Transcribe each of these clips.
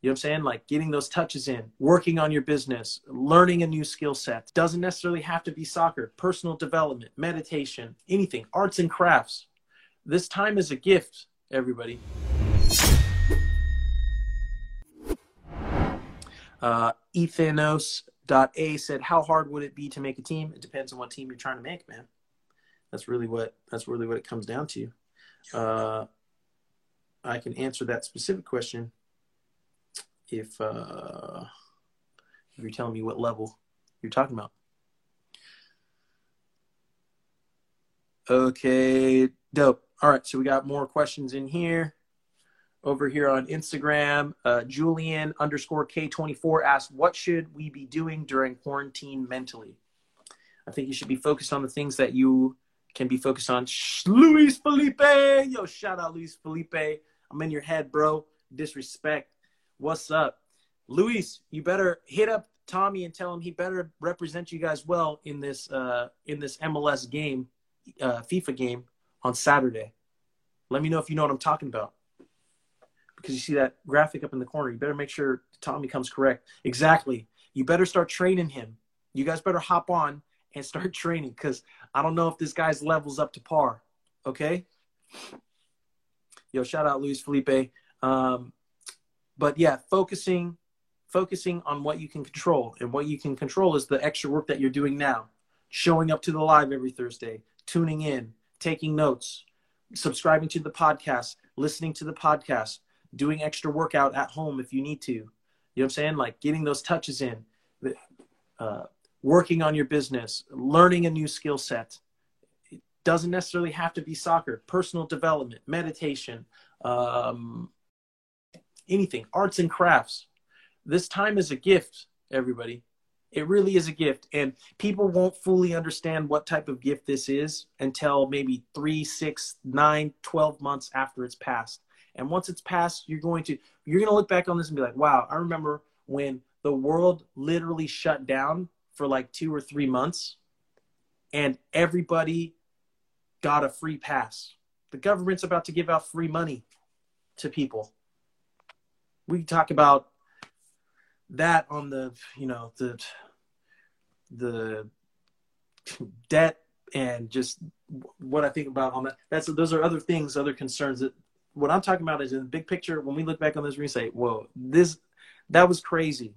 You know what I'm saying? Like getting those touches in, working on your business, learning a new skill set. Doesn't necessarily have to be soccer, personal development, meditation, anything, arts and crafts. This time is a gift, everybody. Uh, Ethanos.a said, How hard would it be to make a team? It depends on what team you're trying to make, man. That's really what that's really what it comes down to. Uh, I can answer that specific question if uh, if you're telling me what level you're talking about. Okay, dope. All right, so we got more questions in here. Over here on Instagram, uh, Julian underscore K24 asked, What should we be doing during quarantine mentally? I think you should be focused on the things that you can be focused on. Shh, Luis Felipe! Yo, shout out Luis Felipe. I'm in your head, bro. Disrespect. What's up? Luis, you better hit up Tommy and tell him he better represent you guys well in this uh, in this MLS game, uh, FIFA game on Saturday. Let me know if you know what I'm talking about. Because you see that graphic up in the corner. You better make sure Tommy comes correct. Exactly. You better start training him. You guys better hop on and start training because I don't know if this guy's levels up to par. Okay? Yo, shout out Luis Felipe. Um, but yeah, focusing focusing on what you can control. And what you can control is the extra work that you're doing now. Showing up to the live every Thursday, tuning in, taking notes, subscribing to the podcast, listening to the podcast, doing extra workout at home if you need to. You know what I'm saying? Like getting those touches in, uh, working on your business, learning a new skill set. It doesn't necessarily have to be soccer, personal development, meditation, um, anything, arts and crafts. This time is a gift, everybody. It really is a gift. And people won't fully understand what type of gift this is until maybe three, six, nine, 12 months after it's passed. And once it's passed, you're going to you're going to look back on this and be like, "Wow, I remember when the world literally shut down for like 2 or 3 months and everybody got a free pass. The government's about to give out free money to people. We talk about that on the, you know, the the debt and just what I think about on that. That's those are other things, other concerns that what I'm talking about is in the big picture. When we look back on this, we say, "Whoa, this that was crazy."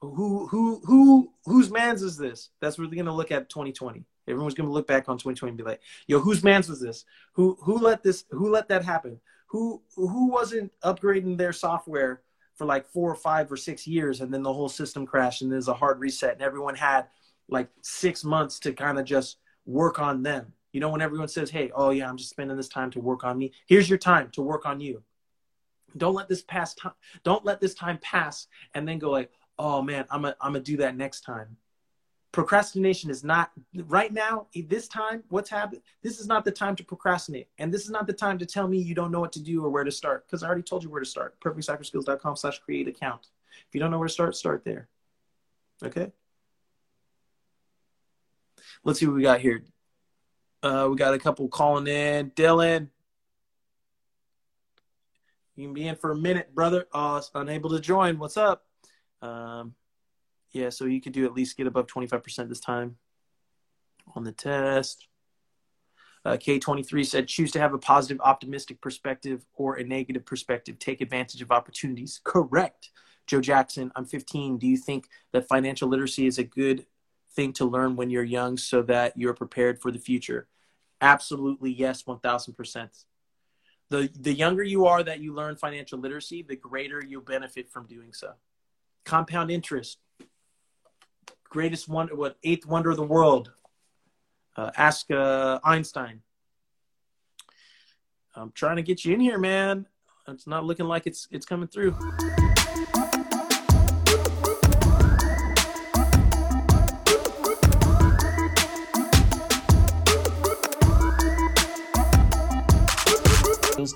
Who who who whose man's is this? That's what we're gonna look at 2020. Everyone's gonna look back on 2020 and be like, "Yo, whose man's was this? Who who let this? Who let that happen? Who who wasn't upgrading their software for like four or five or six years, and then the whole system crashed, and there's a hard reset, and everyone had like six months to kind of just work on them." You know, when everyone says, "Hey, oh yeah, I'm just spending this time to work on me," here's your time to work on you. Don't let this pass time. Don't let this time pass and then go like, "Oh man, I'm gonna I'm gonna do that next time." Procrastination is not right now. This time, what's happened? This is not the time to procrastinate, and this is not the time to tell me you don't know what to do or where to start. Because I already told you where to start. PerfectSoccerSkills.com/slash create account. If you don't know where to start, start there. Okay. Let's see what we got here. Uh, we got a couple calling in. Dylan, you can be in for a minute, brother. Uh, unable to join. What's up? Um, yeah, so you could do at least get above 25% this time on the test. Uh, K23 said, choose to have a positive, optimistic perspective or a negative perspective. Take advantage of opportunities. Correct. Joe Jackson, I'm 15. Do you think that financial literacy is a good thing to learn when you're young so that you're prepared for the future? Absolutely, yes, 1000%. The, the younger you are that you learn financial literacy, the greater you'll benefit from doing so. Compound interest, greatest wonder, what eighth wonder of the world. Uh, ask uh, Einstein. I'm trying to get you in here, man. It's not looking like it's it's coming through.